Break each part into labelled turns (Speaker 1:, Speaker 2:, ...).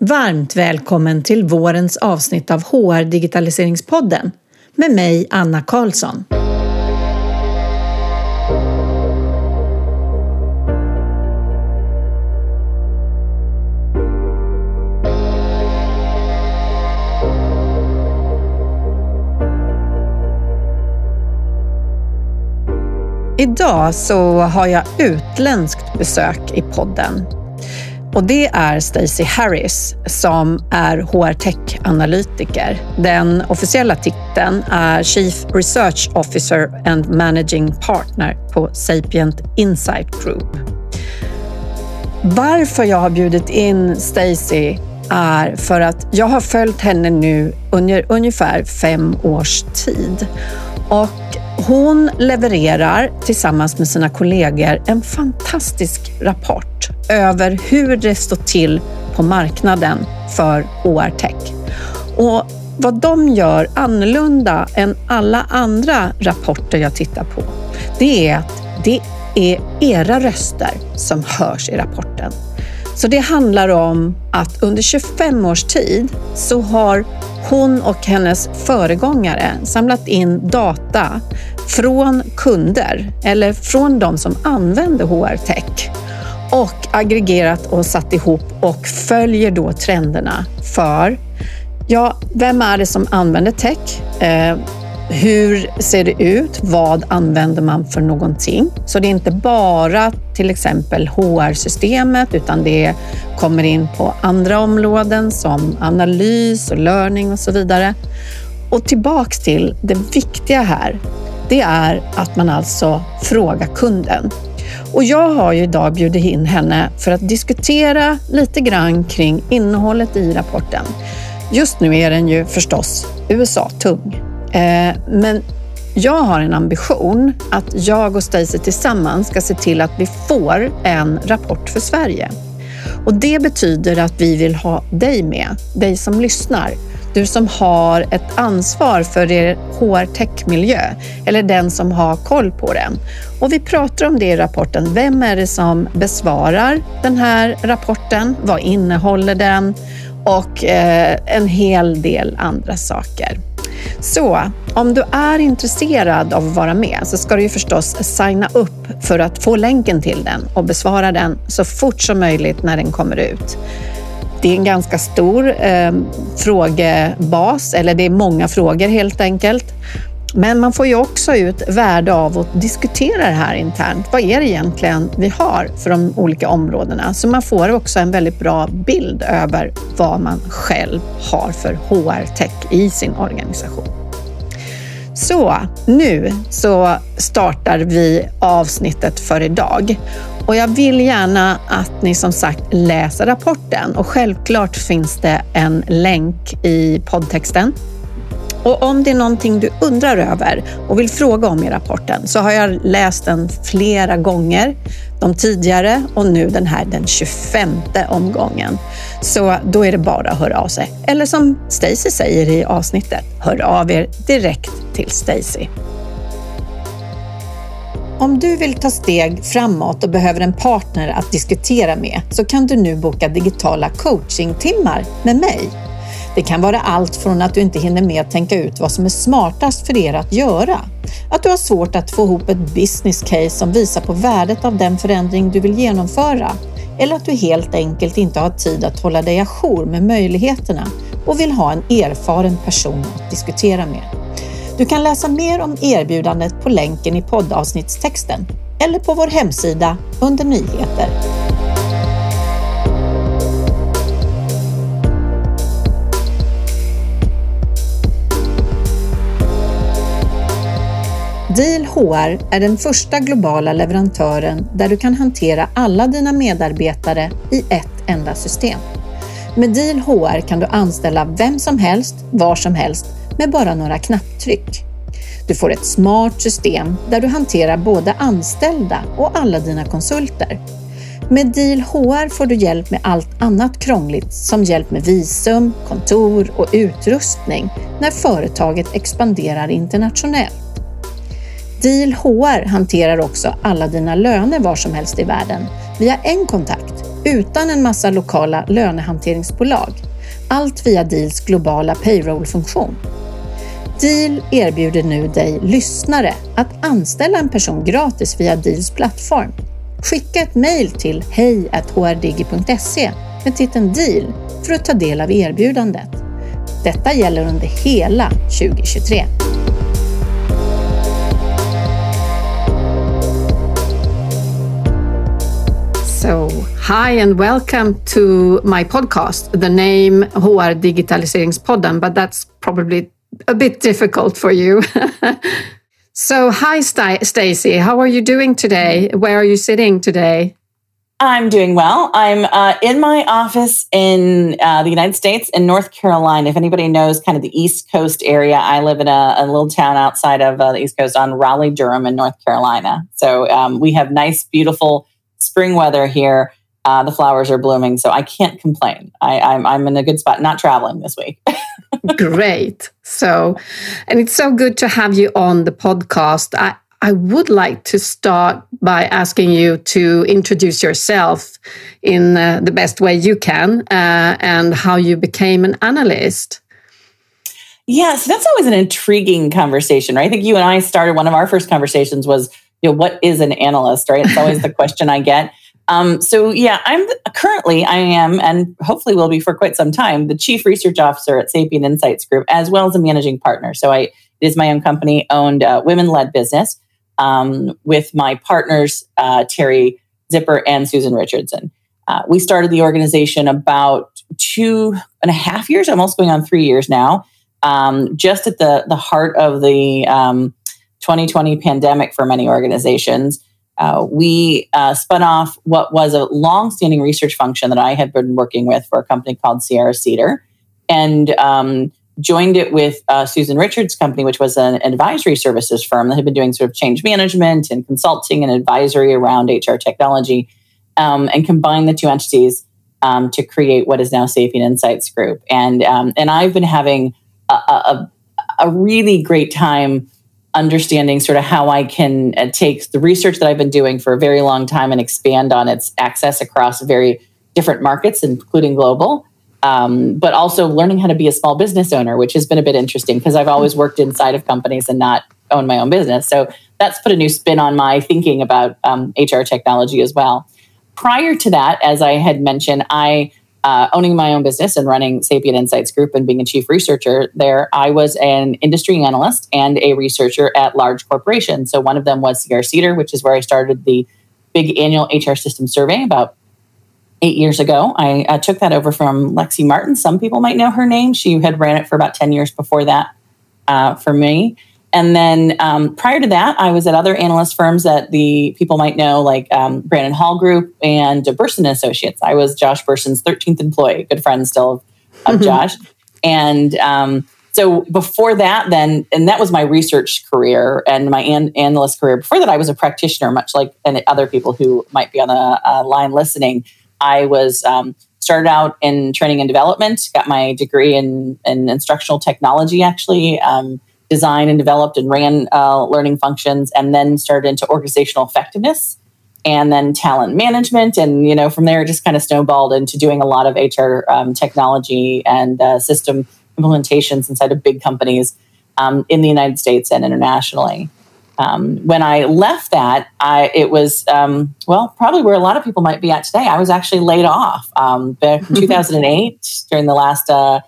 Speaker 1: Varmt välkommen till vårens avsnitt av HR Digitaliseringspodden med mig Anna Karlsson. Idag så har jag utländskt besök i podden och det är Stacey Harris som är HR Tech-analytiker. Den officiella titeln är Chief Research Officer and Managing Partner på Sapient Insight Group. Varför jag har bjudit in Stacey är för att jag har följt henne nu under ungefär fem års tid. Och hon levererar tillsammans med sina kollegor en fantastisk rapport över hur det står till på marknaden för OR Tech. Och vad de gör annorlunda än alla andra rapporter jag tittar på, det är att det är era röster som hörs i rapporten. Så det handlar om att under 25 års tid så har hon och hennes föregångare samlat in data från kunder eller från de som använder HR Tech och aggregerat och satt ihop och följer då trenderna för ja, vem är det som använder tech? Eh, hur ser det ut? Vad använder man för någonting? Så det är inte bara till exempel HR-systemet utan det kommer in på andra områden som analys och learning och så vidare. Och tillbaks till det viktiga här. Det är att man alltså frågar kunden. Och jag har ju idag bjudit in henne för att diskutera lite grann kring innehållet i rapporten. Just nu är den ju förstås USA-tung. Eh, men jag har en ambition att jag och Stacey tillsammans ska se till att vi får en rapport för Sverige. Och det betyder att vi vill ha dig med, dig som lyssnar. Du som har ett ansvar för er HR-techmiljö eller den som har koll på den. Och vi pratar om det i rapporten. Vem är det som besvarar den här rapporten? Vad innehåller den? Och eh, en hel del andra saker. Så om du är intresserad av att vara med så ska du ju förstås signa upp för att få länken till den och besvara den så fort som möjligt när den kommer ut. Det är en ganska stor eh, frågebas, eller det är många frågor helt enkelt. Men man får ju också ut värde av att diskutera det här internt. Vad är det egentligen vi har för de olika områdena? Så man får också en väldigt bra bild över vad man själv har för HR-tech i sin organisation. Så nu så startar vi avsnittet för idag och jag vill gärna att ni som sagt läser rapporten och självklart finns det en länk i poddtexten och om det är någonting du undrar över och vill fråga om i rapporten så har jag läst den flera gånger, de tidigare och nu den här den 25 omgången. Så då är det bara att höra av sig. Eller som Stacy säger i avsnittet, hör av er direkt till Stacy. Om du vill ta steg framåt och behöver en partner att diskutera med så kan du nu boka digitala coachingtimmar med mig det kan vara allt från att du inte hinner med att tänka ut vad som är smartast för er att göra, att du har svårt att få ihop ett business case som visar på värdet av den förändring du vill genomföra, eller att du helt enkelt inte har tid att hålla dig ajour med möjligheterna och vill ha en erfaren person att diskutera med. Du kan läsa mer om erbjudandet på länken i poddavsnittstexten eller på vår hemsida under nyheter. Deal HR är den första globala leverantören där du kan hantera alla dina medarbetare i ett enda system. Med Deal HR kan du anställa vem som helst, var som helst med bara några knapptryck. Du får ett smart system där du hanterar både anställda och alla dina konsulter. Med Deal HR får du hjälp med allt annat krångligt som hjälp med visum, kontor och utrustning när företaget expanderar internationellt. Deal HR hanterar också alla dina löner var som helst i världen via en kontakt, utan en massa lokala lönehanteringsbolag. Allt via Deals globala payroll-funktion. Deal erbjuder nu dig lyssnare att anställa en person gratis via Deals plattform. Skicka ett mejl till hej.hrdigi.se e med titeln Deal för att ta del av erbjudandet. Detta gäller under hela 2023. So, hi and welcome to my podcast. The name Who HR Digitaliseringspodden, but that's probably a bit difficult for you. so, hi, Stacey. How are you doing today? Where are you sitting today?
Speaker 2: I'm doing well. I'm uh, in my office in uh, the United States in North Carolina. If anybody knows kind of the East Coast area, I live in a, a little town outside of uh, the East Coast on Raleigh, Durham, in North Carolina. So um, we have nice, beautiful spring weather here. Uh, the flowers are blooming, so I can't complain. I, I'm, I'm in a good spot. Not traveling this week.
Speaker 1: Great. So, and it's so good to have you on the podcast. I, I would like to start by asking you to introduce yourself in uh, the best way you can uh, and how you became an analyst.
Speaker 2: Yeah, so that's always an intriguing conversation, right? I think you and I started one of our first conversations was, you know, what is an analyst, right? It's always the question I get. Um, so yeah, I'm currently I am and hopefully will be for quite some time the chief research officer at Sapient Insights Group as well as a managing partner. So I it is my own company owned uh, women led business um, with my partners uh, Terry Zipper and Susan Richardson. Uh, we started the organization about two and a half years, I'm almost going on three years now, um, just at the the heart of the 2020 um, pandemic for many organizations uh, we uh, spun off what was a long-standing research function that I had been working with for a company called Sierra Cedar, and um, joined it with uh, Susan Richards' company, which was an advisory services firm that had been doing sort of change management and consulting and advisory around HR technology, um, and combined the two entities um, to create what is now Sapient Insights Group. And um, and I've been having a, a, a really great time understanding sort of how I can uh, take the research that I've been doing for a very long time and expand on its access across very different markets, including global. Um, but also learning how to be a small business owner, which has been a bit interesting because I've always worked inside of companies and not owned my own business. So that's put a new spin on my thinking about um, HR technology as well. Prior to that, as I had mentioned, I uh, owning my own business and running Sapient Insights Group and being a chief researcher there, I was an industry analyst and a researcher at large corporations. So one of them was Sierra Cedar, which is where I started the big annual HR system survey about eight years ago. I uh, took that over from Lexy Martin. Some people might know her name. She had ran it for about 10 years before that uh, for me. And then um, prior to that, I was at other analyst firms that the people might know, like um, Brandon Hall Group and Bersin Associates. I was Josh Bersin's 13th employee, good friend still of, of mm-hmm. Josh. And um, so before that, then, and that was my research career and my an- analyst career. Before that, I was a practitioner, much like and other people who might be on the uh, line listening. I was um, started out in training and development, got my degree in, in instructional technology, actually. Um, designed and developed and ran uh, learning functions and then started into organizational effectiveness and then talent management and you know from there it just kind of snowballed into doing a lot of hr um, technology and uh, system implementations inside of big companies um, in the united states and internationally. Um, when i left that I, it was um, well probably where a lot of people might be at today. I was actually laid off um, back in 2008 during the last uh,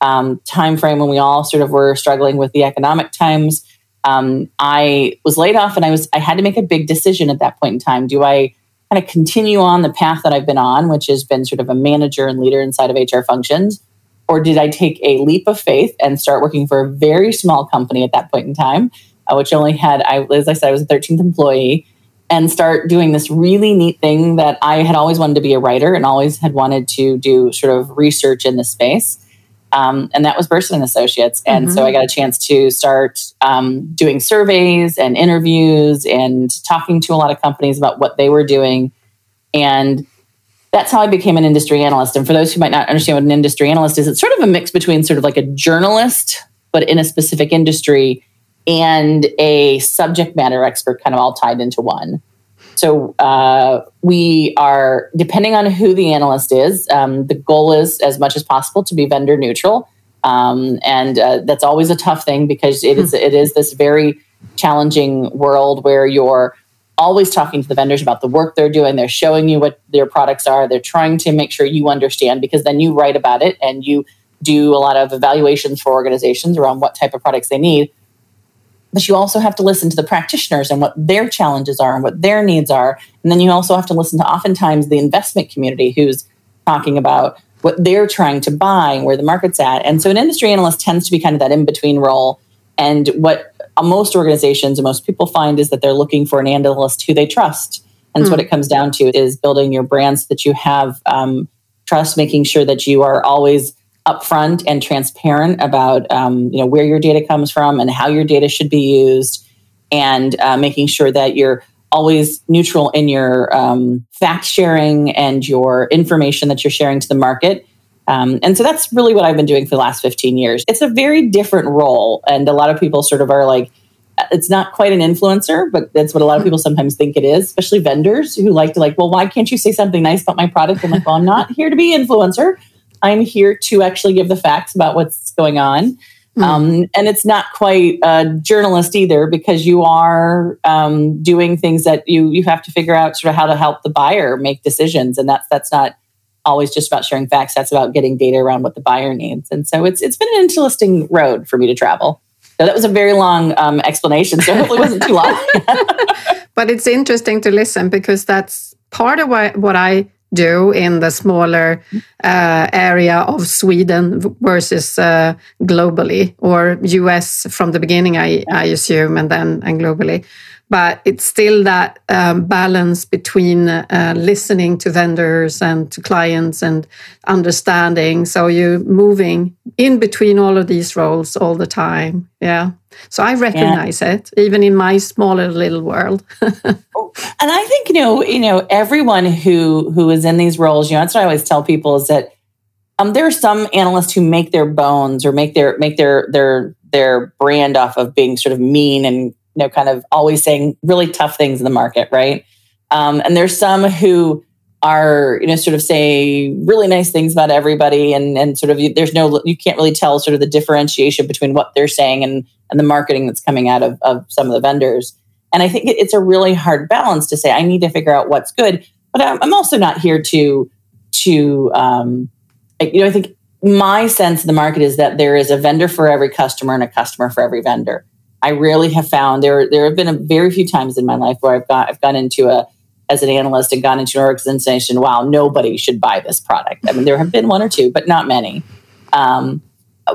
Speaker 2: um, time frame when we all sort of were struggling with the economic times. Um, I was laid off, and I was I had to make a big decision at that point in time. Do I kind of continue on the path that I've been on, which has been sort of a manager and leader inside of HR functions, or did I take a leap of faith and start working for a very small company at that point in time, uh, which only had I as I said I was a 13th employee and start doing this really neat thing that I had always wanted to be a writer and always had wanted to do sort of research in the space. Um, and that was Bersin and Associates. And mm-hmm. so I got a chance to start um, doing surveys and interviews and talking to a lot of companies about what they were doing. And that's how I became an industry analyst. And for those who might not understand what an industry analyst is, it's sort of a mix between sort of like a journalist, but in a specific industry, and a subject matter expert, kind of all tied into one. So uh, we are, depending on who the analyst is, um, the goal is as much as possible to be vendor neutral. Um, and uh, that's always a tough thing because it is, it is this very challenging world where you're always talking to the vendors about the work they're doing. They're showing you what their products are. They're trying to make sure you understand because then you write about it and you do a lot of evaluations for organizations around what type of products they need. But you also have to listen to the practitioners and what their challenges are and what their needs are. And then you also have to listen to oftentimes the investment community who's talking about what they're trying to buy and where the market's at. And so an industry analyst tends to be kind of that in between role. And what most organizations and most people find is that they're looking for an analyst who they trust. And mm. so what hmm. it comes down to is building your brands that you have um, trust, making sure that you are always upfront and transparent about um, you know where your data comes from and how your data should be used, and uh, making sure that you're always neutral in your um, fact sharing and your information that you're sharing to the market. Um, and so that's really what I've been doing for the last 15 years. It's a very different role. And a lot of people sort of are like, it's not quite an influencer, but that's what a lot of people sometimes think it is, especially vendors who like to like, well, why can't you say something nice about my product? I'm like, well, I'm not here to be influencer. I'm here to actually give the facts about what's going on. Mm. Um, and it's not quite a journalist either because you are um, doing things that you you have to figure out sort of how to help the buyer make decisions, and that's that's not always just about sharing facts. That's about getting data around what the buyer needs. And so it's it's been an interesting road for me to travel. So that was a very long um, explanation. So hopefully it wasn't too long.
Speaker 1: but it's interesting to listen because that's part of what, what I do in the smaller uh, area of Sweden versus uh, globally or US from the beginning, I, I assume, and then and globally but it's still that um, balance between uh, listening to vendors and to clients and understanding. So you're moving in between all of these roles all the time. Yeah. So I recognize yeah. it, even in my smaller little world.
Speaker 2: Oh, and I think you know, you know, everyone who who is in these roles, you know, that's what I always tell people is that um, there are some analysts who make their bones or make their make their their their brand off of being sort of mean and you know, kind of always saying really tough things in the market, right? Um, and there's some who are, you know, sort of say really nice things about everybody, and and sort of there's no, you can't really tell sort of the differentiation between what they're saying and and the marketing that's coming out of of some of the vendors. And I think it's a really hard balance to say I need to figure out what's good, but I'm also not here to to um, you know I think my sense of the market is that there is a vendor for every customer and a customer for every vendor. I rarely have found there. There have been a very few times in my life where I've got I've gone into a as an analyst and gone into an organization. Wow, nobody should buy this product. I mean, there have been one or two, but not many. Um,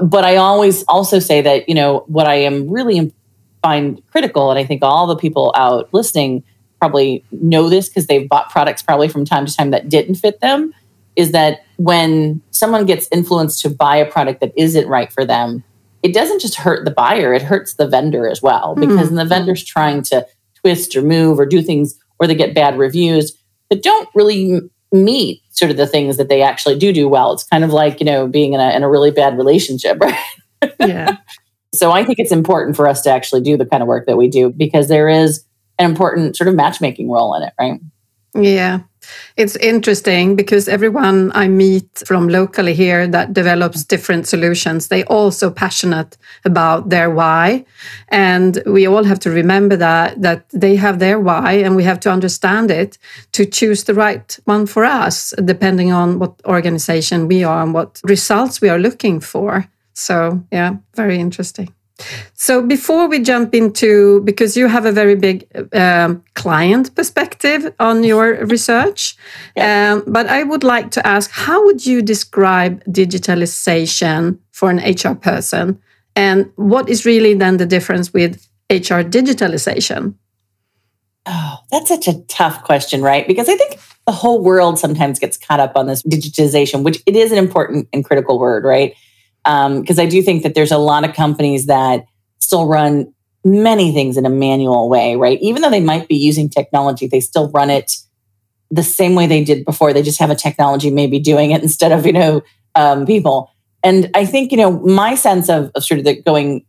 Speaker 2: but I always also say that you know what I am really find critical, and I think all the people out listening probably know this because they've bought products probably from time to time that didn't fit them. Is that when someone gets influenced to buy a product that isn't right for them, it doesn't just hurt the buyer, it hurts the vendor as well because mm-hmm. the vendor's trying to twist or move or do things or they get bad reviews that don't really meet sort of the things that they actually do do well. It's kind of like, you know, being in a, in a really bad relationship, right?
Speaker 1: Yeah.
Speaker 2: so I think it's important for us to actually do the kind of work that we do because there is an important sort of matchmaking role in it, right?
Speaker 1: Yeah. It's interesting because everyone I meet from locally here that develops different solutions, they also passionate about their why. And we all have to remember that that they have their why and we have to understand it to choose the right one for us, depending on what organization we are and what results we are looking for. So yeah, very interesting. So before we jump into, because you have a very big um, client perspective on your research, um, but I would like to ask, how would you describe digitalization for an HR person? And what is really then the difference with HR digitalization?
Speaker 2: Oh, that's such a tough question, right? Because I think the whole world sometimes gets caught up on this digitization, which it is an important and critical word, right? Because um, I do think that there's a lot of companies that still run many things in a manual way, right? Even though they might be using technology, they still run it the same way they did before. They just have a technology maybe doing it instead of, you know, um, people. And I think, you know, my sense of, of sort of the going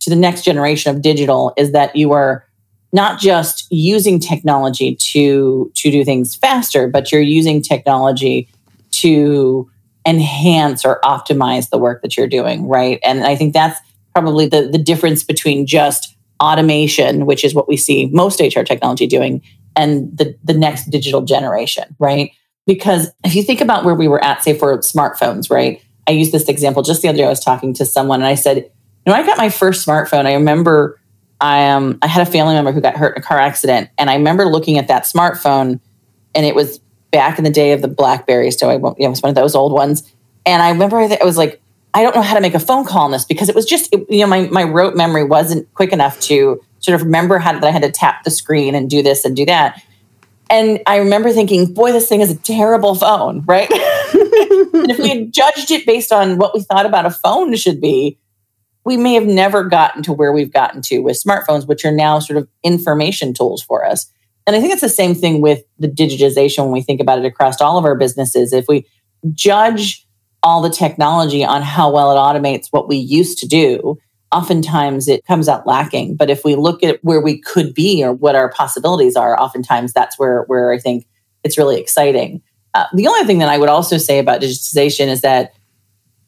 Speaker 2: to the next generation of digital is that you are not just using technology to to do things faster, but you're using technology to enhance or optimize the work that you're doing, right? And I think that's probably the the difference between just automation, which is what we see most HR technology doing, and the the next digital generation, right? Because if you think about where we were at, say for smartphones, right? I used this example just the other day. I was talking to someone and I said, you know, I got my first smartphone. I remember I um I had a family member who got hurt in a car accident, and I remember looking at that smartphone, and it was back in the day of the Blackberry, so I you know, it was one of those old ones. And I remember that it was like, I don't know how to make a phone call on this because it was just it, you know my my rote memory wasn't quick enough to sort of remember how that I had to tap the screen and do this and do that. And I remember thinking, boy, this thing is a terrible phone, right? and if we had judged it based on what we thought about a phone should be, we may have never gotten to where we've gotten to with smartphones, which are now sort of information tools for us. And I think it's the same thing with the digitization when we think about it across all of our businesses. If we judge all the technology on how well it automates what we used to do, oftentimes it comes out lacking. But if we look at where we could be or what our possibilities are, oftentimes that's where, where I think it's really exciting. Uh, the only thing that I would also say about digitization is that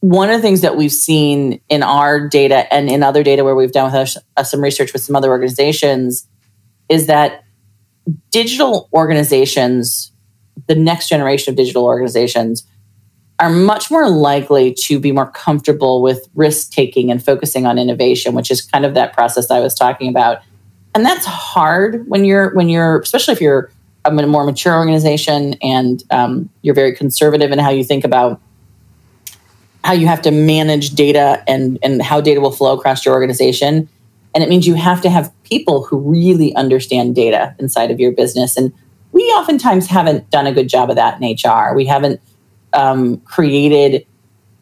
Speaker 2: one of the things that we've seen in our data and in other data where we've done with uh, some research with some other organizations is that digital organizations, the next generation of digital organizations, are much more likely to be more comfortable with risk taking and focusing on innovation, which is kind of that process I was talking about. And that's hard when you're when you're especially if you're a more mature organization and um, you're very conservative in how you think about how you have to manage data and, and how data will flow across your organization. And it means you have to have people who really understand data inside of your business. And we oftentimes haven't done a good job of that in HR. We haven't um, created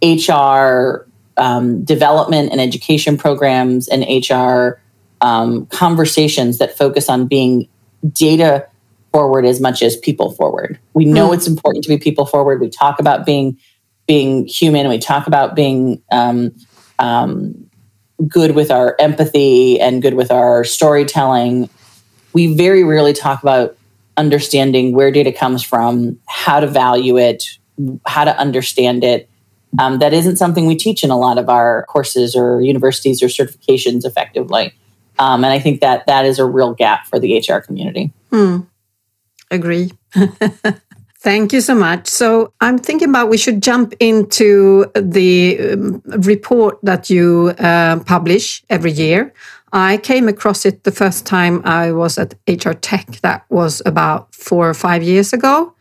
Speaker 2: HR um, development and education programs and HR um, conversations that focus on being data forward as much as people forward. We know mm. it's important to be people forward. We talk about being being human. We talk about being um, um, good with our empathy and good with our storytelling. We very rarely talk about understanding where data comes from, how to value it, how to understand it. Um, that isn't something we teach in a lot of our courses or universities or certifications effectively. Um, and I think that that is a real gap for the HR community.
Speaker 1: Hmm. Agree. Thank you so much. So I'm thinking about we should jump into the um, report that you uh, publish every year. I came across it the first time I was at HR Tech. That was about four or five years ago.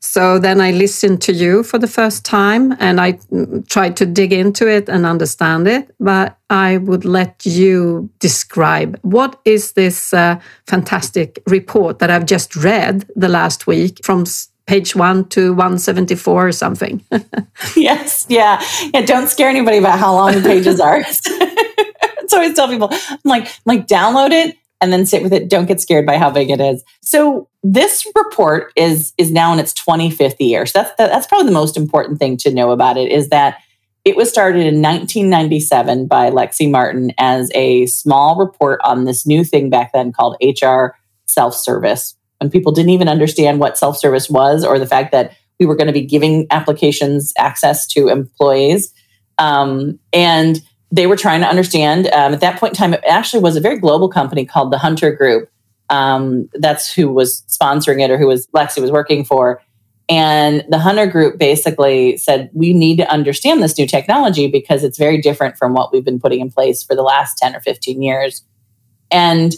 Speaker 1: So then I listened to you for the first time and I mm, tried to dig into it and understand it. But I would let you describe what is this uh, fantastic report that I've just read the last week from page one to 174 or something.
Speaker 2: yes. Yeah. Yeah. Don't scare anybody about how long the pages are. so I always tell people, I'm like, I'm like download it and then sit with it. Don't get scared by how big it is. So this report is is now in its 25th year. So that's that's probably the most important thing to know about it is that it was started in 1997 by Lexy Martin as a small report on this new thing back then called HR self service when people didn't even understand what self service was or the fact that we were going to be giving applications access to employees. Um, and they were trying to understand. Um, at that point in time, it actually was a very global company called the Hunter Group. Um, that's who was sponsoring it or who was Lexy was working for. And the Hunter Group basically said, we need to understand this new technology because it's very different from what we've been putting in place for the last 10 or 15 years. And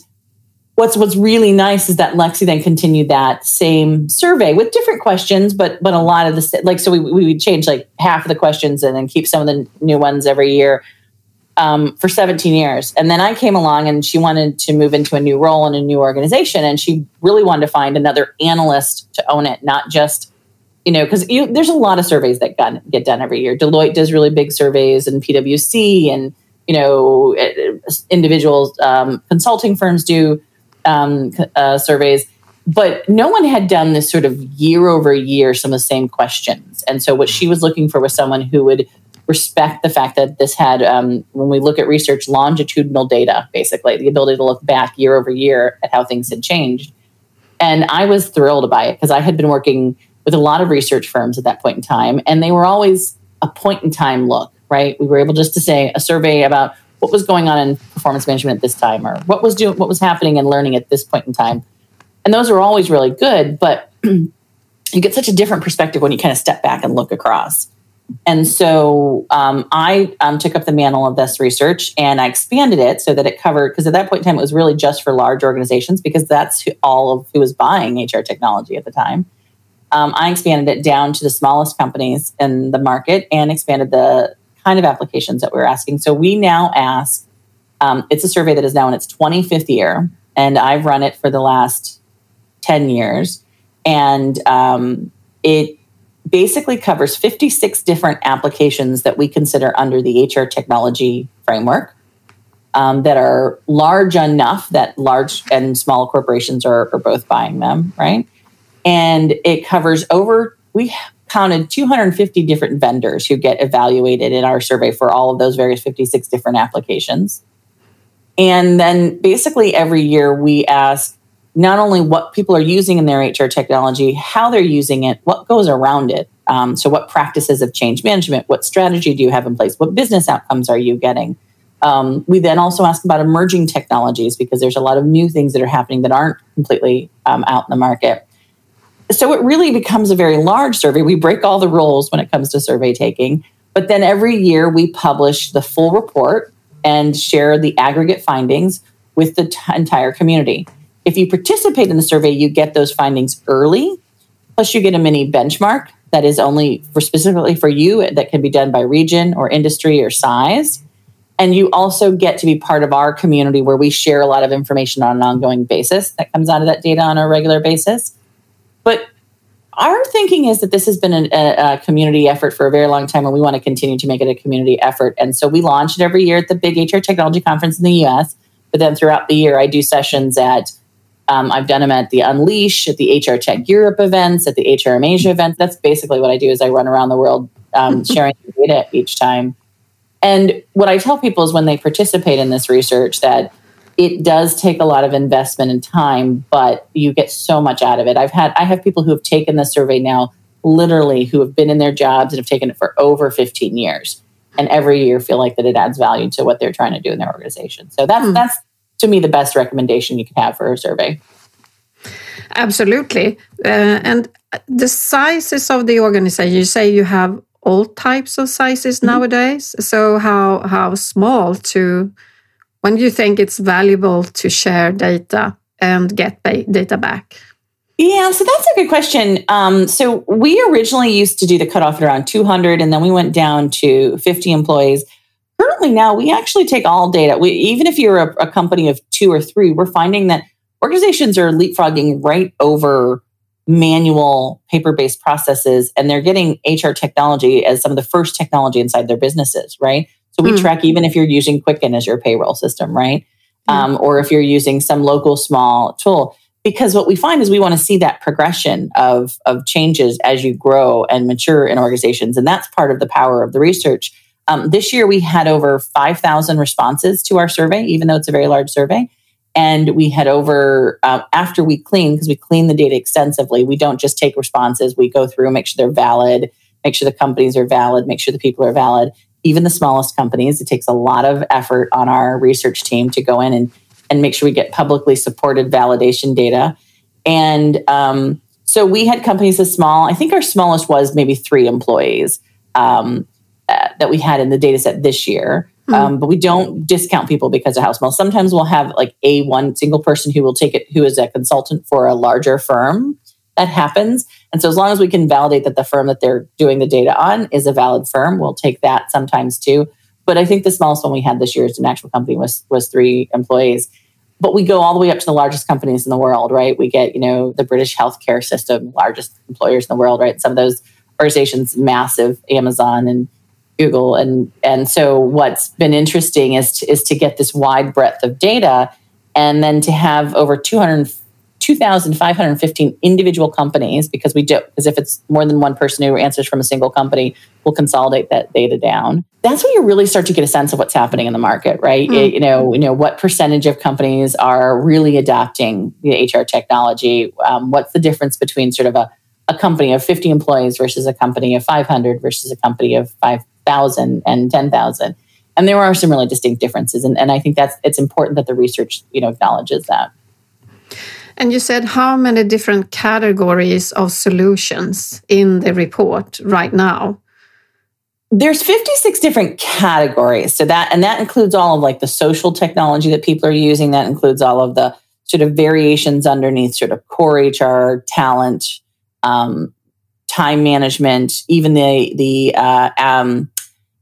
Speaker 2: what's what's really nice is that Lexy then continued that same survey with different questions, but but a lot of the like so we we would change like half of the questions and then keep some of the new ones every year um, for 17 years. And then I came along and she wanted to move into a new role in a new organization, and she really wanted to find another analyst to own it, not just you know because there's a lot of surveys that got, get done every year. Deloitte does really big surveys, and PwC and you know individual um, consulting firms do um, uh, surveys, but no one had done this sort of year over year, some of the same questions. And so what she was looking for was someone who would respect the fact that this had, um, when we look at research, longitudinal data, basically, the ability to look back year over year at how things had changed. And I was thrilled by it because I had been working with a lot of research firms at that point in time, and they were always a point in time look, right? We were able just to say a survey about what was going on in performance management at this time or what was doing what was happening in learning at this point in time. And those are always really good, but you get such a different perspective when you kind of step back and look across. And so um, I um, took up the mantle of this research and I expanded it so that it covered, because at that point in time, it was really just for large organizations because that's who, all of who was buying HR technology at the time. Um, I expanded it down to the smallest companies in the market and expanded the kind of applications that we are asking. So we now ask, um, it's a survey that is now in its 25th year, and I've run it for the last 10 years. And um, it basically covers 56 different applications that we consider under the HR technology framework um, that are large enough that large and small corporations are, are both buying them, right? And it covers over, we counted 250 different vendors who get evaluated in our survey for all of those various 56 different applications. And then basically every year we ask not only what people are using in their HR technology, how they're using it, what goes around it. Um, so, what practices of change management, what strategy do you have in place, what business outcomes are you getting? Um, we then also ask about emerging technologies because there's a lot of new things that are happening that aren't completely um, out in the market so it really becomes a very large survey. We break all the rules when it comes to survey taking, but then every year we publish the full report and share the aggregate findings with the t- entire community. If you participate in the survey, you get those findings early, plus you get a mini benchmark that is only for specifically for you that can be done by region or industry or size. And you also get to be part of our community where we share a lot of information on an ongoing basis that comes out of that data on a regular basis. But our thinking is that this has been a, a, community effort for a very long time, and we want to continue to make it a community effort. And so we launch it every year at the big HR Technology Conference in the US. But then throughout the year, I do sessions at, um, I've done them at the Unleash, at the HR Tech Europe events, at the HRM Asia events. That's basically what I do is I run around the world um, sharing data each time. And what I tell people is when they participate in this research that it does take a lot of investment and time, but you get so much out of it. I've had I have people who have taken the survey now literally who have been in their jobs and have taken it for over 15 years and every year feel like that it adds value to what they're trying to do in their organization. So that's mm. that's to me the best recommendation you can have for a survey.
Speaker 1: Absolutely. Uh, and the sizes of the organization, you say you have all types of sizes mm-hmm. nowadays. So how how small to when do you think it's valuable to share data and get data back?
Speaker 2: Yeah, so that's a good question. Um, so we originally used to do the cutoff at around 200, and then we went down to 50 employees. Currently, now we actually take all data. We, even if you're a, a company of two or three, we're finding that organizations are leapfrogging right over manual paper-based processes, and they're getting HR technology as some of the first technology inside their businesses. Right, so we mm. track even if you're using Quicken as your payroll system, right? Mm. Um, or if you're using some local small tool. Because what we find is we want to see that progression of, of changes as you grow and mature in organizations. And that's part of the power of the research. Um, this year, we had over 5,000 responses to our survey, even though it's a very large survey. And we had over, uh, after we clean, because we clean the data extensively, we don't just take responses, we go through, make sure they're valid, make sure the companies are valid, make sure the people are valid even the smallest companies. It takes a lot of effort on our research team to go in and, and make sure we get publicly supported validation data. And um, so we had companies as small, I think our smallest was maybe three employees um, uh, that we had in the data set this year. Mm-hmm. Um, but we don't discount people because of how small. Sometimes we'll have like a one single person who will take it, who is a consultant for a larger firm that happens. And so as long as we can validate that the firm that they're doing the data on is a valid firm, we'll take that sometimes too. But I think the smallest one we had this year as an actual company was was three employees. But we go all the way up to the largest companies in the world, right? We get, you know, the British healthcare system, largest employers in the world, right? Some of those organizations, massive, Amazon and Google. And and so what's been interesting is to, is to get this wide breadth of data and then to have over 200 2,515 individual companies because we do, because if it's more than one person who answers from a single company, we'll consolidate that data down. That's when you really start to get a sense of what's happening in the market, right? Mm. You know, you know what percentage of companies are really adopting the HR technology. Um, what's the difference between sort of a, a company of 50 employees versus a company of 500 versus a company of 5,000 and 10,000? And there are some really distinct differences, and, and I think that's it's important that the research you know acknowledges that.
Speaker 1: And you said how many different categories of solutions in the report right now?
Speaker 2: There's 56 different categories. So that and that includes all of like the social technology that people are using. That includes all of the sort of variations underneath sort of core HR, talent, um, time management, even the the uh, um,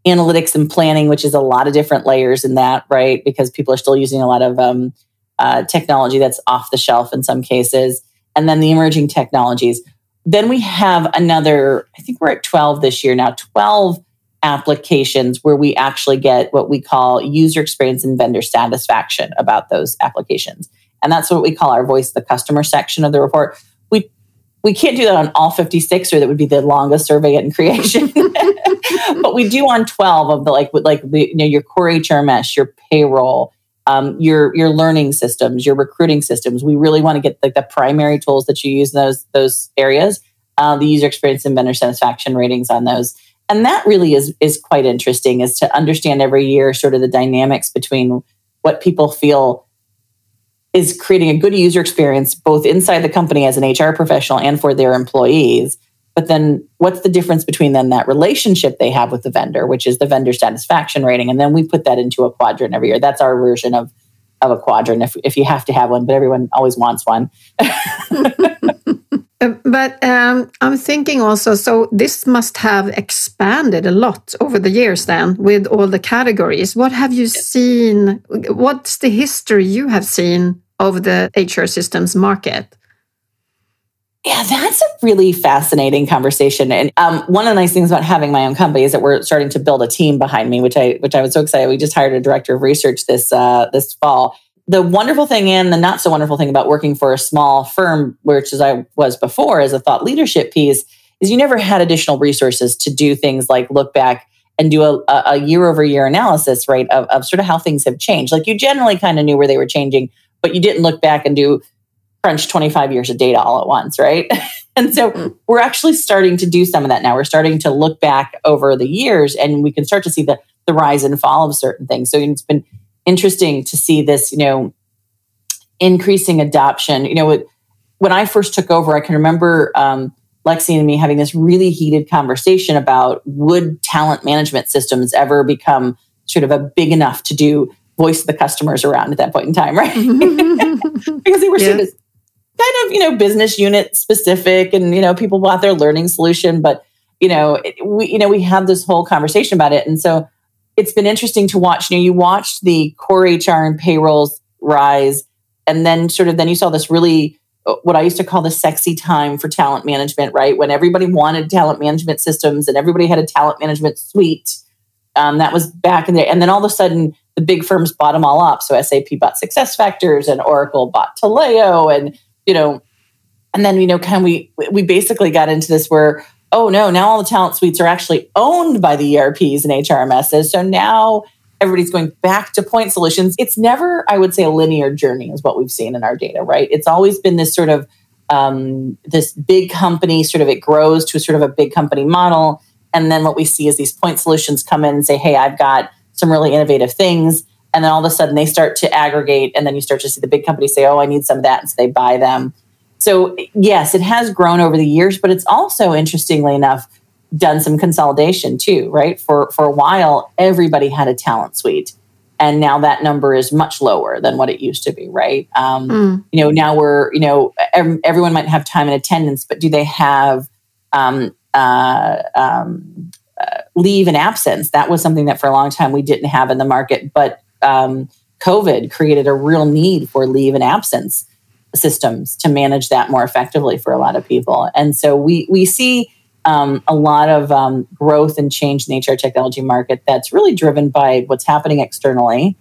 Speaker 2: analytics and planning, which is a lot of different layers in that, right? Because people are still using a lot of um, uh, technology that's off the shelf in some cases, and then the emerging technologies. Then we have another, I think we're at 12 this year now, 12 applications where we actually get what we call user experience and vendor satisfaction about those applications. And that's what we call our voice the customer section of the report. We we can't do that on all 56 or that would be the longest survey in creation. but we do on 12 of the like like the, you know your core HRMS, your payroll, um, your your learning systems, your recruiting systems. We really want to get like the primary tools that you use in those those areas, uh, the user experience and vendor satisfaction ratings on those, and that really is is quite interesting. Is to understand every year sort of the dynamics between what people feel is creating a good user experience both inside the company as an HR professional and for their employees but then what's the difference between then that relationship they have with the vendor, which is the vendor satisfaction rating? And then we put that into a quadrant every year. That's our version of of a quadrant if, if you have to have one, but everyone always wants one.
Speaker 1: But um, I'm thinking also, so this must have expanded a lot over the years then with all the categories. What have you seen? What's the history you have seen of the HR systems market?
Speaker 2: Yeah, that's a really fascinating conversation. And um, one of the nice things about having my own company is that we're starting to build a team behind me, which I which I was so excited. We just hired a director of research this uh, this fall. The wonderful thing and the not so wonderful thing about working for a small firm, which as I was before as a thought leadership piece, is you never had additional resources to do things like look back and do a, a year over year analysis, right, of, of sort of how things have changed. Like you generally kind of knew where they were changing, but you didn't look back and do crunch 25 years of data all at once, right? and so mm. we're actually starting to do some of that now. We're starting to look back over the years and we can start to see the, the rise and fall of certain things. So it's been interesting to see this, you know, increasing adoption. You know, when I first took over, I can remember um, Lexy and me having this really heated conversation about would talent management systems ever become sort of a big enough to do voice the customers around at that point in time, right? because they were seen as kind of you know business unit specific and you know people bought their learning solution but you know we you know we had this whole conversation about it. And so it's been interesting to watch. You know you watched the core hr and payrolls rise and then sort of then you saw this really uh, what i used to call the sexy time for talent management right? When everybody wanted talent management systems and everybody had a talent management suite um, that was back in there and then all of a sudden the big firms bought them all up. So sap bought SuccessFactors and oracle bought taleo and you know, and then, you know, of we, we basically got into this where, oh no, now all the talent suites are actually owned by the ERPs and HRMSs. So now everybody's going back to point solutions. It's never, I would say, a linear journey is what we've seen in our data, right? It's always been this sort of um, this big company, sort of it grows to sort of a big company model. And then what we see is these point solutions come in and say, hey, I've got some really innovative things and then all of a sudden they start to aggregate and then you start to see the big companies say oh i need some of that and so they buy them. So yes it has grown over the years but it's also interestingly enough done some consolidation too right? For for a while everybody had a talent suite and now that number is much lower than what it used to be right? Um, mm. you know now we're you know everyone might have time and attendance but do they have um, uh, um, uh, leave and absence? That was something that for a long time we didn't have in the market but um, COVID created a real need for leave and absence systems to manage that more effectively for a lot of people. And so we we see um, a lot of um, growth and change in the HR technology market that's really driven by what's happening externally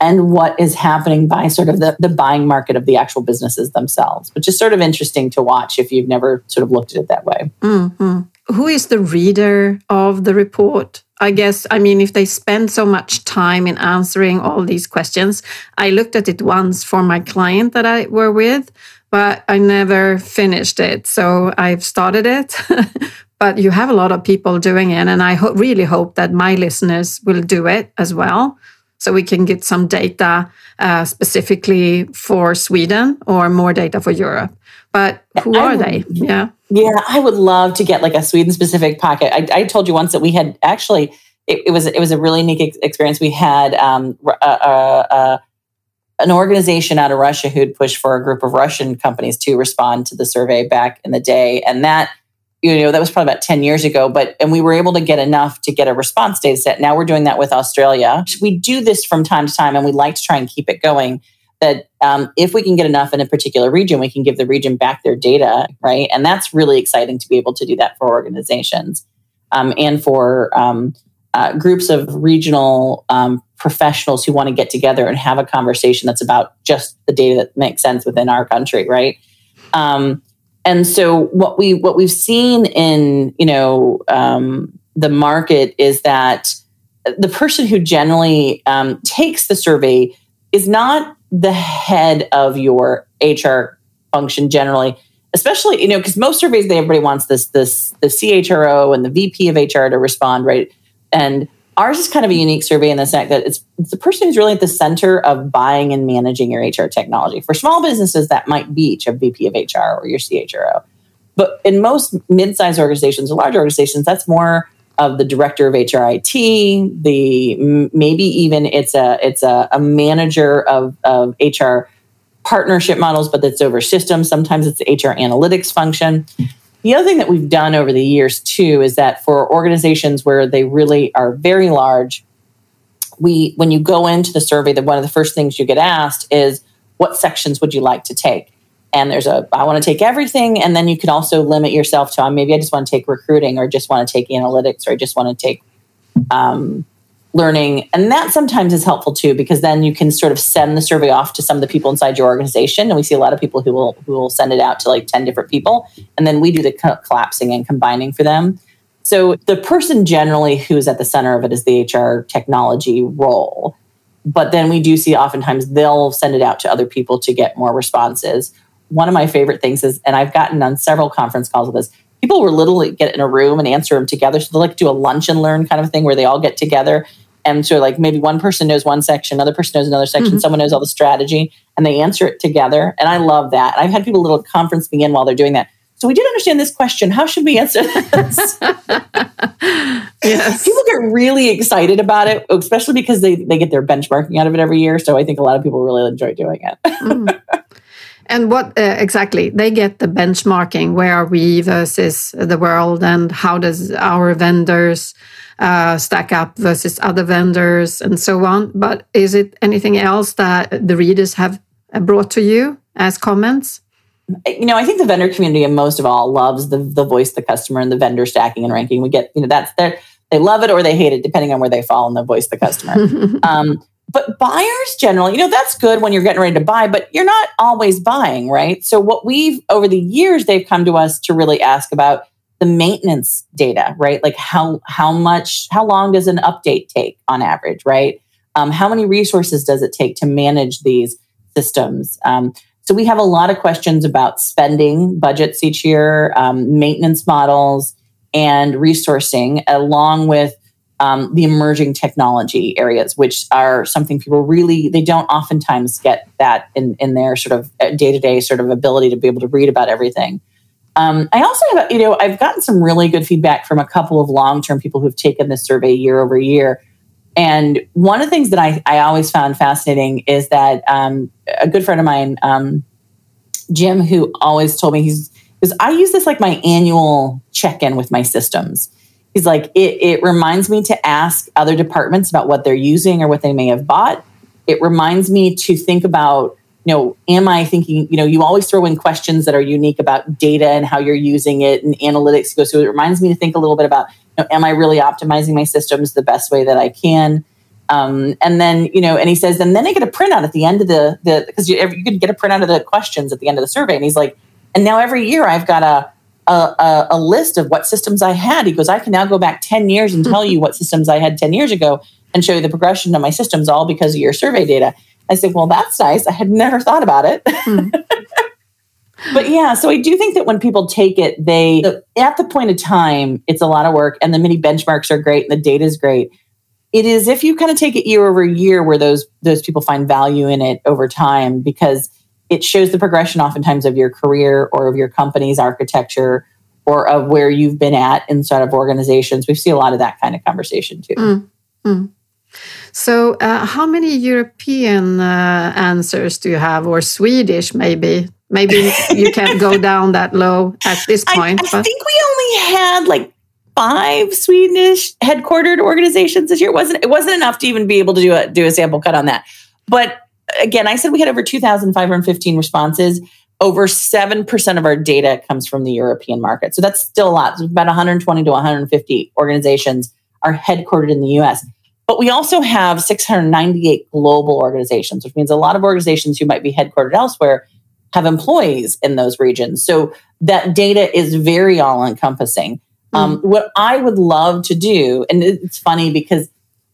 Speaker 2: and what is happening by sort of the, the buying market of the actual businesses themselves, which is sort of interesting to watch if you've never sort of looked at it that way.
Speaker 1: Mm-hmm. Who is the reader of the report? I guess, I mean, if they spend so much time in answering all these questions, I looked at it once for my client that I were with, but I never finished it. So I've started it. but you have a lot of people doing it. And I ho- really hope that my listeners will do it as well so we can get some data uh, specifically for Sweden or more data for Europe. But who I, are they?
Speaker 2: Yeah. Yeah, I would love to get like a Sweden specific pocket. I, I, told you once that we had actually, it, it was it was a really unique experience. We had um, a, a, a, an organization out of Russia who'd pushed for a group of Russian companies to respond to the survey back in the day. And that you know that was probably about 10 years ago but and we were able to get enough to get a response data set now we're doing that with australia we do this from time to time and we like to try and keep it going that um, if we can get enough in a particular region we can give the region back their data right? And that's really exciting to be able to do that for organizations um, and for um, uh, groups of regional um, professionals who want to get together and have a conversation that's about just the data that makes sense within our country right? Um, and so what we what we've seen in you know um, the market is that the person who generally takes the survey is not the head of your HR function generally, especially you know because most surveys they everybody wants this this the CHRO and the VP of HR to respond right and Ours is kind of a unique survey in the fact that it's, it's the person who's really at the center of buying and managing your HR technology. For small businesses, that might be a VP of HR or your CHRO. But in most mid-sized organizations or large organizations, that's more of the director of HRIT, the maybe even it's a it's a, a manager of, of HR partnership models, but that's over systems. Sometimes it's the HR analytics function. The other thing that we've done over the years too is that for organizations where they really are very large, we when you go into the survey, that one of the first things you get asked is what sections would you like to take? And there's a I want to take everything, and then you can also limit yourself to maybe I just want to take recruiting, or just want to take analytics, or I just want to take um, learning. And that sometimes is helpful too, because then you can sort of send the survey off to some of the people inside your organization. And we see a lot of people who will who will send it out to like 10 different people. And then we do the co- collapsing and combining for them. So the person generally who's at the center of it is the HR technology role. But then we do see oftentimes they'll send it out to other people to get more responses. One of my favorite things is, and I've gotten on several conference calls with this, people will literally get in a room and answer them together. So they'll like do a lunch and learn kind of thing where they all get together. And so like maybe one person knows one section another person knows another section mm-hmm. someone knows all the strategy and they answer it together. And i love that. I've had people little conference me in while they're doing that. So we did understand this question. How should we answer this? Yes. People get really excited about it especially because they, they get their benchmarking out of it every year. So i think a lot of people really enjoy doing it. Mm.
Speaker 1: And what uh, exactly they get the benchmarking? Where are we versus the world, and how does our vendors uh, stack up versus other vendors and so on. But is it anything else that the readers have brought to you as comments?
Speaker 2: You know, I think the vendor community, and most of all, loves the the voice, the customer, and the vendor stacking and ranking. We get, you know, that's their they love it or they hate it, depending on where they fall in the voice, the customer. um, but buyers generally, you know, that's good when you're getting ready to buy, but you're not always buying, right? So what we've over the years, they've come to us to really ask about the maintenance data, right? Like how how much how long does an update take on average, right? Um, how many resources does it take to manage these systems? Um, so we have a lot of questions about spending budgets each year, um, maintenance models, and resourcing, along with um, the emerging technology areas, which are something people really they don't oftentimes get that in in their sort of day to day sort of ability to be able to read about everything. Um, I also have, you know, I've gotten some really good feedback from a couple of long term people who've taken this survey year over year. And one of the things that I, I always found fascinating is that um, a good friend of mine, um, Jim, who always told me he's, because I use this like my annual check in with my systems. He's like, it, it reminds me to ask other departments about what they're using or what they may have bought. It reminds me to think about you know, am I thinking, you know, you always throw in questions that are unique about data and how you're using it and analytics goes through. It reminds me to think a little bit about, you know, am I really optimizing my systems the best way that I can? Um, and then, you know, and he says, and then I get a printout at the end of the, the because you, you could get a printout of the questions at the end of the survey. And he's like, and now every year I've got a, a, a, list of what systems I had. He goes, I can now go back 10 years and tell you what systems I had 10 years ago and show you the progression of my systems all because of your survey data. I said, well, that's nice. I had never thought about it. Hmm. but yeah, so I do think that when people take it, they, at the point of time, it's a lot of work and the mini benchmarks are great and the data is great it is if you kind of take it year over year where those those people find value in it over time because it shows the progression oftentimes of your career or of your company's architecture or of where you've been at inside of organizations. We see a lot of that kind of conversation too. Mm, mm.
Speaker 1: So, uh, how many European uh, answers do you have, or Swedish maybe? Maybe you can't go down that low at this point.
Speaker 2: I, I think we only had like five Swedish headquartered organizations this year. It wasn't it wasn't enough to even be able to do a do a sample cut on that. But again, I said we had over 2,515 responses. Over 7% of our data comes from the European market. So that's still a lot. So about 120 to 150 organizations are headquartered in the US. But we also have 698 global organizations, which means a lot of organizations who might be headquartered elsewhere have employees in those regions. So that data is very all encompassing. Um, mm. what I would love to do, and it's funny because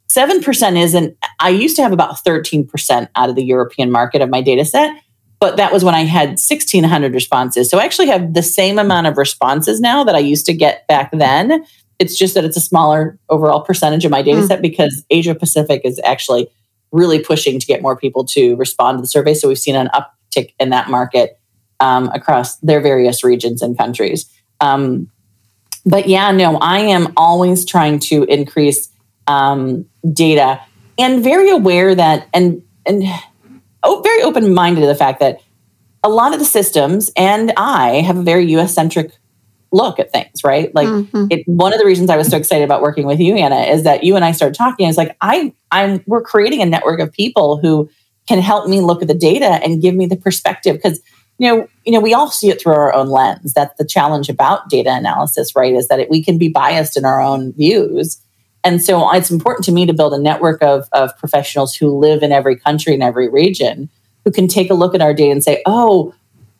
Speaker 2: 7% isn't, I used to have about 13% out of the European market of my data set, but that was when I had 1600 responses. So I actually have the same amount of responses now that I used to get back then. It's just that it's a smaller overall percentage of my data mm. set because Asia Pacific is actually really pushing to get more people to respond to the survey. So we've seen an uptick in that market um, across their various regions and countries. Um, but yeah, no, I am always trying to increase um, data and very aware that and and oh, very open minded to the fact that a lot of the systems and I have a very US centric look at things, right? Like mm-hmm. it, one of the reasons I was so excited about working with you, Anna, is that you and I started talking. It's like I, I'm we're creating a network of people who can help me look at the data and give me the perspective because you know, you know, we all see it through our own lens. That's the challenge about data analysis, right? Is that it, we can be biased in our own views. And so it's important to me to build a network of, of professionals who live in every country and every region who can take a look at our data and say, oh,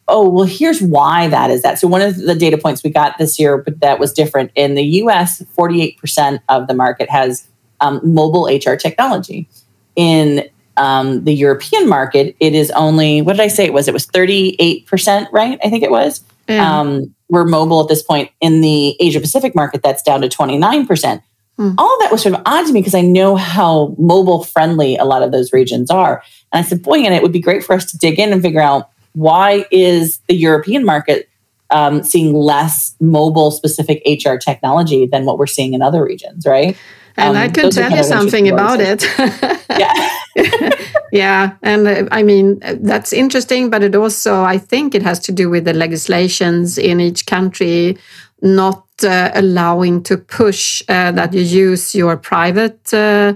Speaker 2: oh, well, here's why that is that. So one of the data points we got this year, that was different. In the US, 48% of the market has um, mobile HR technology. In um, the European market, it is only what did I say it was? It was 38%, right? I think it was. Yeah. Um, we're mobile at this point. In the Asia Pacific market, that's down to 29%. Hmm. All of that was sort of odd to me because I know how mobile friendly a lot of those regions are. And I said, boy, and it would be great for us to dig in and figure out why is the European market um, seeing less mobile specific HR technology than what we're seeing in other regions, right?
Speaker 1: And um, I can tell you something about it. yeah. yeah. And uh, I mean, that's interesting, but it also, I think it has to do with the legislations in each country not uh, allowing to push uh, that you use your private uh,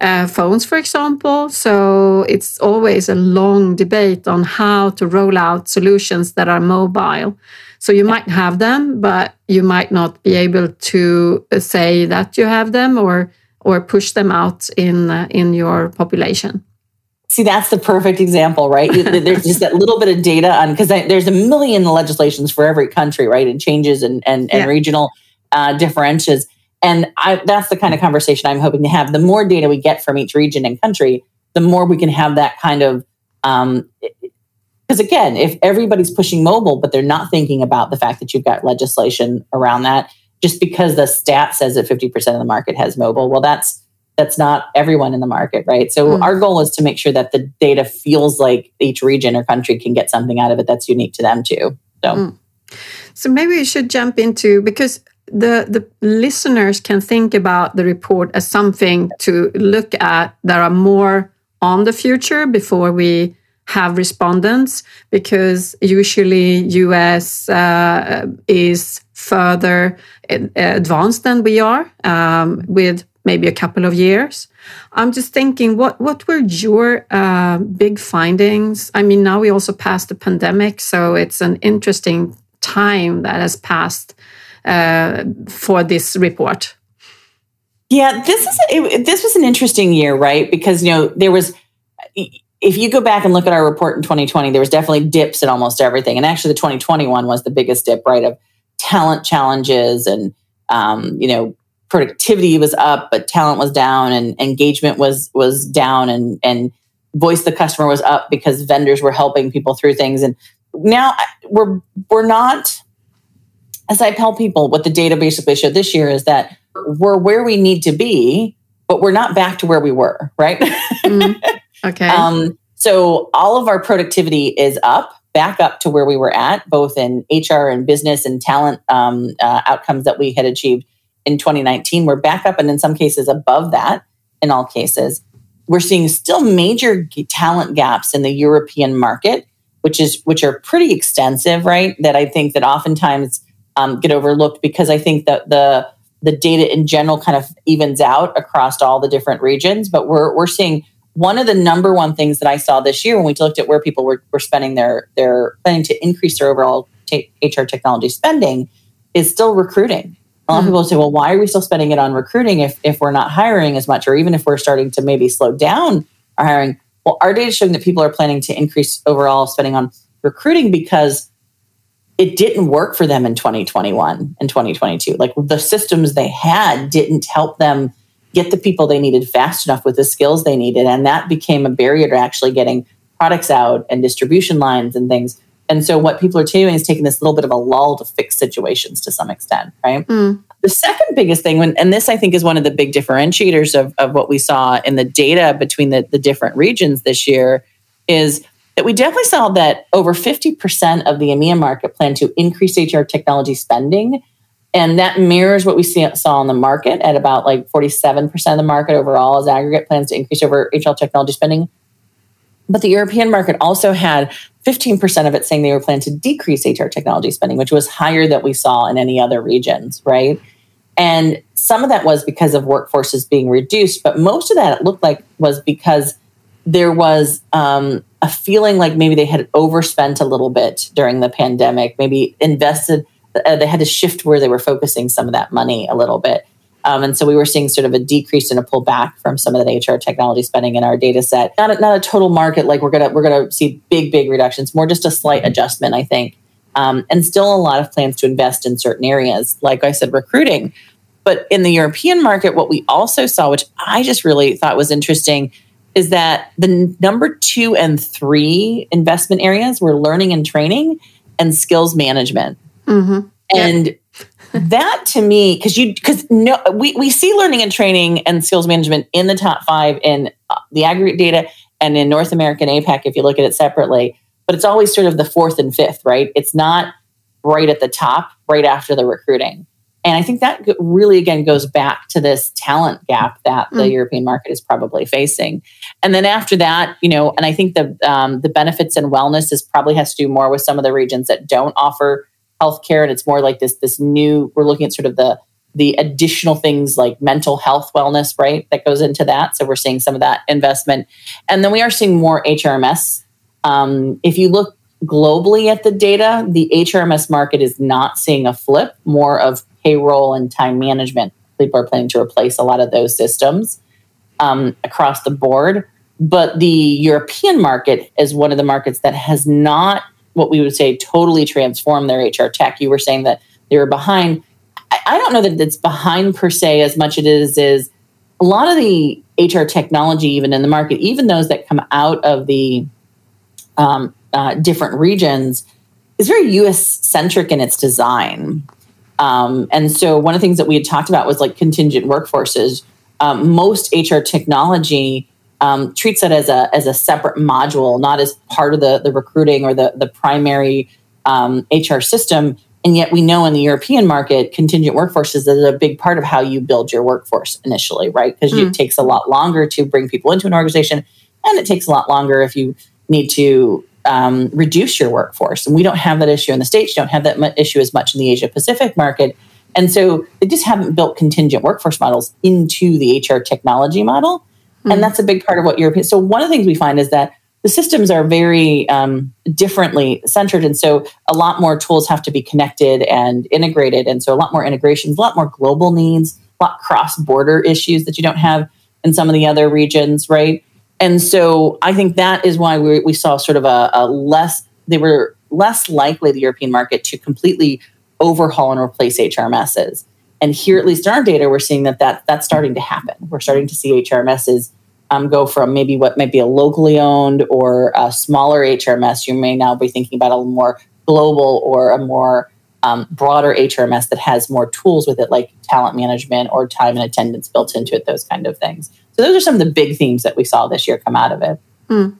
Speaker 1: uh, phones, for example. So it's always a long debate on how to roll out solutions that are mobile. So you might have them, but you might not be able to say that you have them or or push them out in in your population.
Speaker 2: See, that's the perfect example, right? there's just that little bit of data on because there's a million legislations for every country, right? And changes and and, and yeah. regional uh, differentials. And I, that's the kind of conversation I'm hoping to have. The more data we get from each region and country, the more we can have that kind of um, because again, if everybody's pushing mobile, but they're not thinking about the fact that you've got legislation around that, just because the stat says that 50% of the market has mobile, well, that's that's not everyone in the market, right? So mm. our goal is to make sure that the data feels like each region or country can get something out of it that's unique to them too. So, mm.
Speaker 1: so maybe we should jump into because the the listeners can think about the report as something to look at that are more on the future before we have respondents because usually US uh, is further advanced than we are um, with maybe a couple of years. I'm just thinking, what what were your uh, big findings? I mean, now we also passed the pandemic, so it's an interesting time that has passed uh, for this report.
Speaker 2: Yeah, this is it, this was an interesting year, right? Because you know there was if you go back and look at our report in 2020, there was definitely dips in almost everything. And actually, the 2021 was the biggest dip, right? Of talent challenges and, um, you know, productivity was up, but talent was down and engagement was, was down and, and voice the customer was up because vendors were helping people through things. And now we're, we're not, as I tell people, what the data basically showed this year is that we're where we need to be, but we're not back to where we were, right?
Speaker 1: Mm. Okay. Um,
Speaker 2: so all of our productivity is up, back up to where we were at, both in HR and business and talent um, uh, outcomes that we had achieved in 2019. We're back up, and in some cases above that. In all cases, we're seeing still major talent gaps in the European market, which is which are pretty extensive, right? That I think that oftentimes um, get overlooked because I think that the the data in general kind of evens out across all the different regions, but we're we're seeing one of the number one things that I saw this year when we looked at where people were, were spending their their planning to increase their overall t- HR technology spending is still recruiting. A lot mm-hmm. of people say, well, why are we still spending it on recruiting if, if we're not hiring as much, or even if we're starting to maybe slow down our hiring? Well, our data is showing that people are planning to increase overall spending on recruiting because it didn't work for them in 2021 and 2022. Like the systems they had didn't help them get the people they needed fast enough with the skills they needed. And that became a barrier to actually getting products out and distribution lines and things. And so what people are doing is taking this little bit of a lull to fix situations to some extent, right? Mm. The second biggest thing, and this I think is one of the big differentiators of, of what we saw in the data between the, the different regions this year, is that we definitely saw that over 50% of the EMEA market plan to increase HR technology spending and that mirrors what we see, saw in the market at about like 47% of the market overall as aggregate plans to increase over HR technology spending. But the European market also had 15% of it saying they were planning to decrease HR technology spending, which was higher than we saw in any other regions, right? And some of that was because of workforces being reduced, but most of that it looked like was because there was um, a feeling like maybe they had overspent a little bit during the pandemic, maybe invested – uh, they had to shift where they were focusing some of that money a little bit. Um, and so we were seeing sort of a decrease and a pullback from some of the HR technology spending in our data set. Not a, not a total market like we're gonna we're gonna see big big reductions, more just a slight adjustment, I think. Um, and still a lot of plans to invest in certain areas, like I said, recruiting. But in the European market, what we also saw, which I just really thought was interesting, is that the number two and three investment areas were learning and training and skills management. Mm-hmm. And that to me, because you because no, we we see learning and training and skills management in the top five in uh, the aggregate data and in North American APAC if you look at it separately. But it's always sort of the fourth and fifth, right? It's not right at the top, right after the recruiting. And I think that really, again, goes back to this talent gap that the mm. European market is probably facing. And then after that, you know, and I think the um, the benefits and wellness is probably has to do more with some of the regions that don't offer healthcare and it's more like this this new we're looking at sort of the the additional things like mental health wellness right that goes into that. So we're seeing some of that investment. And then we are seeing more hrms um, if you look globally at the data the hrms market is not seeing a flip more of payroll and time management. People are planning to replace a lot of those systems um, across the board. But the european market is one of the markets that has not what we would say totally transform their HR tech. You were saying that they were behind. I, I don't know that it's behind per se as much as it is is a lot of the HR technology, even in the market, even those that come out of the um, uh, different regions, is very US centric in its design. Um, and so, one of the things that we had talked about was like contingent workforces. Um, most HR technology um, treats it as a as a separate module, not as part of the the recruiting or the the primary um, HR system. And yet, we know in the European market, contingent workforce is a big part of how you build your workforce initially, right? Because mm. it takes a lot longer to bring people into an organization, and it takes a lot longer if you need to um, reduce your workforce. And we don't have that issue in the States, you don't have that issue as much in the Asia Pacific market. And so they just haven't built contingent workforce models into the HR technology model. Mm-hmm. And that's a big part of what European. So one of the things we find is that the systems are very um, differently centered, and so a lot more tools have to be connected and integrated, and so a lot more integrations, a lot more global needs, a lot cross border issues that you don't have in some of the other regions, right? And so I think that is why we, we saw sort of a, a less, they were less likely the European market to completely overhaul and replace HRMSs. And here, at least in our data, we're seeing that, that that's starting to happen. We're starting to see HRMSs um, go from maybe what might be a locally owned or a smaller HRMS. You may now be thinking about a more global or a more um, broader HRMS that has more tools with it, like talent management or time and attendance built into it, those kind of things. So those are some of the big themes that we saw this year come out of it. Mm.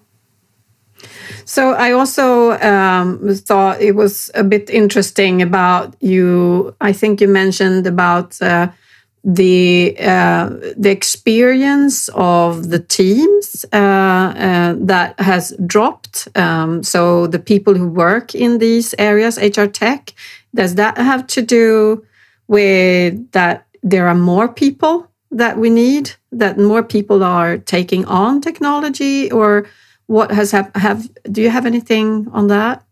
Speaker 1: So I also um, thought it was a bit interesting about you. I think you mentioned about uh, the uh, the experience of the teams uh, uh that has dropped. Um, so the people who work in these areas, HR tech, does that have to do with that there are more people that we need, that more people are taking on technology, or what has have, have do you have anything on that?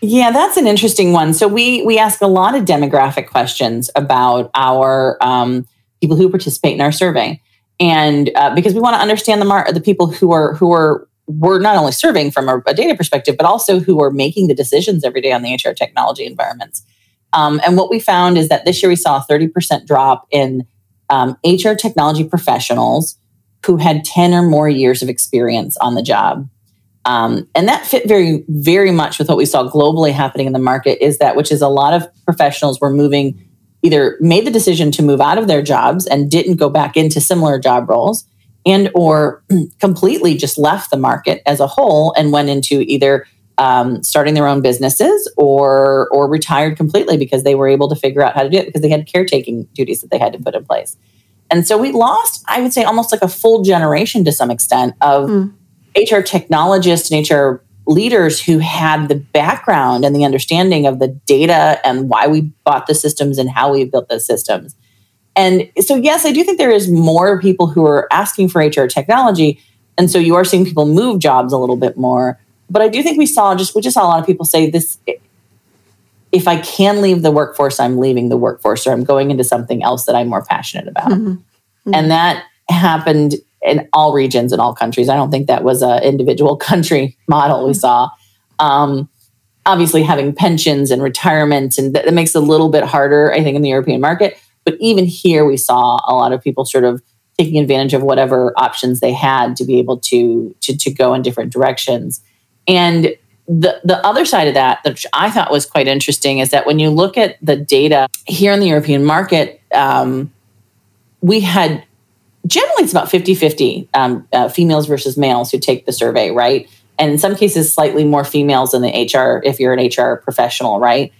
Speaker 2: Yeah, that's an interesting one. So we we ask a lot of demographic questions about our um, people who participate in our survey, and uh, because we want to understand the mar- the people who are who are we're not only serving from a, a, data perspective, but also who are making the decisions every day on the HR technology environments. Um, and what we found is that this year we saw a 30% drop in um, HR technology professionals who had 10 or more years of experience on the job. Um, and that fit very, very much with what we saw globally happening in the market is that, which is a lot of professionals were moving, either made the decision to move out of their jobs and didn't go back into similar job roles and or completely just left the market as a whole and went into either um, starting their own businesses or or retired completely because they were able to figure out how to do it because they had caretaking duties that they had to put in place. And so we lost, I would say, almost like a full generation to some extent of mm. HR technologists and HR leaders who had the background and the understanding of the data and why we bought the systems and how we built the systems. And so, yes, I do think there is more people who are asking for HR technology. And so you are seeing people move jobs a little bit more. But I do think we saw just, we just saw a lot of people say this if I can leave the workforce, I'm leaving the workforce or I'm going into something else that I'm more passionate about. Mm-hmm. Mm-hmm. And that happened in all regions in all countries. I don't think that was an individual country model we saw. Um, obviously, having pensions and retirement, and that, that, makes it a little bit harder, I think, in the European market. But even here, we saw a lot of people sort of taking advantage of whatever options they had to be able to to, to go in different directions. And the the other side of that, which I thought was quite interesting, is that when you look at the data here in the European market, um, we had generally it's about 50 50 um, uh, females versus males who take the survey, right? And in some cases, slightly more females in the HR if you're an HR professional, right?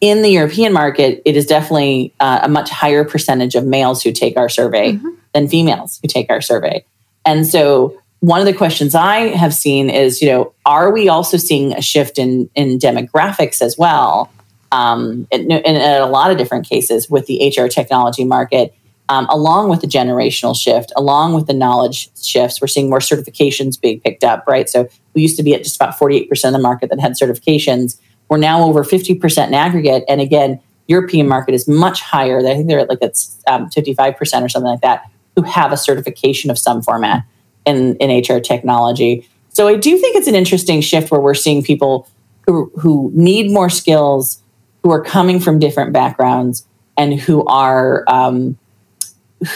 Speaker 2: In the European market, it is definitely uh, a much higher percentage of males who take our survey mm-hmm. than females who take our survey. And so, one of the questions I have seen is, you know, are we also seeing a shift in in demographics as well? Um, in, in, in a lot of different cases with the HR technology market, um, along with the generational shift, along with the knowledge shifts, we're seeing more certifications being picked up, right? So we used to be at just about 48% of the market that had certifications. We're now over 50% in aggregate. And again, European market is much higher. I think they're at like it's um, 55% or something like that who have a certification of some format in, in HR technology. So I do think it's an interesting shift where we're seeing people who, who need more skills, who are coming from different backgrounds, and who are um,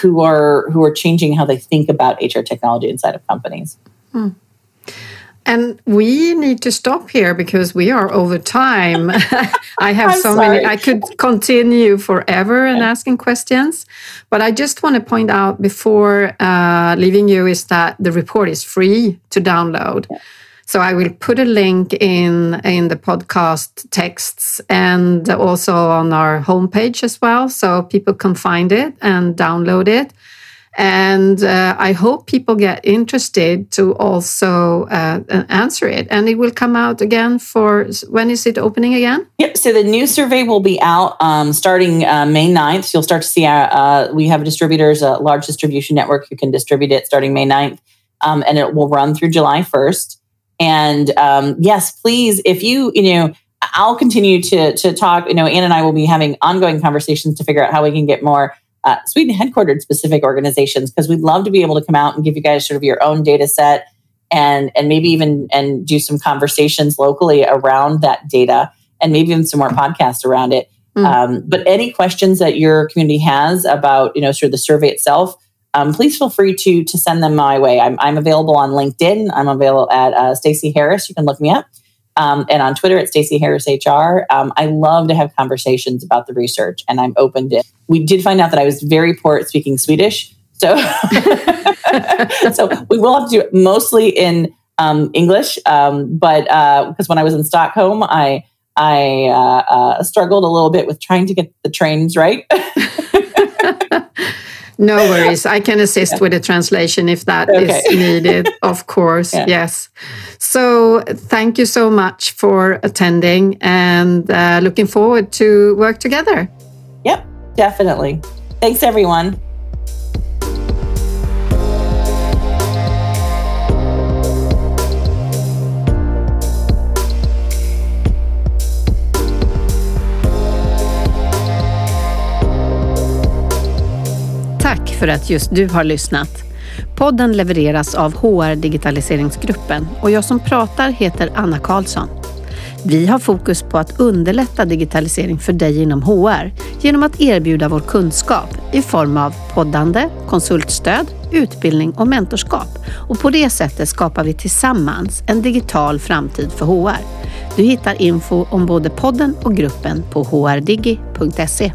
Speaker 2: who are who are changing how they think about HR technology inside of companies. Hmm.
Speaker 1: And we need to stop here because we are over time. I have so sorry. many. I could continue forever and asking questions, but I just want to point out before uh, leaving you is that the report is free to download. Yeah. So I will put a link in in the podcast texts and also on our homepage as well, so people can find it and download it. And uh, I hope people get interested to also uh, answer it. And it will come out again for when is it opening again?
Speaker 2: Yep. So the new survey will be out um, starting uh, May 9th. You'll start to see our, uh, we have distributors, a large distribution network who can distribute it starting May 9th. Um, and it will run through July 1st. And um, yes, please, if you, you know, I'll continue to to talk. You know, Ann and I will be having ongoing conversations to figure out how we can get more uh, Sweden headquartered specific organizations because we'd love to be able to come out and give you guys sort of your own data set and and maybe even and do some conversations locally around that data and maybe even some more podcasts around it. Mm. Um, but any questions that your community has about you know sort of the survey itself, um, please feel free to to send them my way. I'm, I'm available on LinkedIn. I'm available at uh, Stacey Harris. You can look me up. Um, and on Twitter at Stacey Harris HR. Um, I love to have conversations about the research, and I'm open to. We did find out that I was very poor at speaking Swedish, so so we will have to do it mostly in um, English. Um, but because uh, when I was in Stockholm, I I uh, uh, struggled a little bit with trying to get the trains right.
Speaker 1: No worries. I can assist yeah. with the translation if that okay. is needed, of course. Yeah. Yes. So thank you so much for attending and uh, looking forward to work together.
Speaker 2: Yep, definitely. Thanks, everyone.
Speaker 1: För att just du har lyssnat. Podden levereras av HR Digitaliseringsgruppen och jag som pratar heter Anna Karlsson. Vi har fokus på att underlätta digitalisering för dig inom HR genom att erbjuda vår kunskap i form av poddande, konsultstöd, utbildning och mentorskap. Och på det sättet skapar vi tillsammans en digital framtid för HR. Du hittar info om både podden och gruppen på hrdigi.se.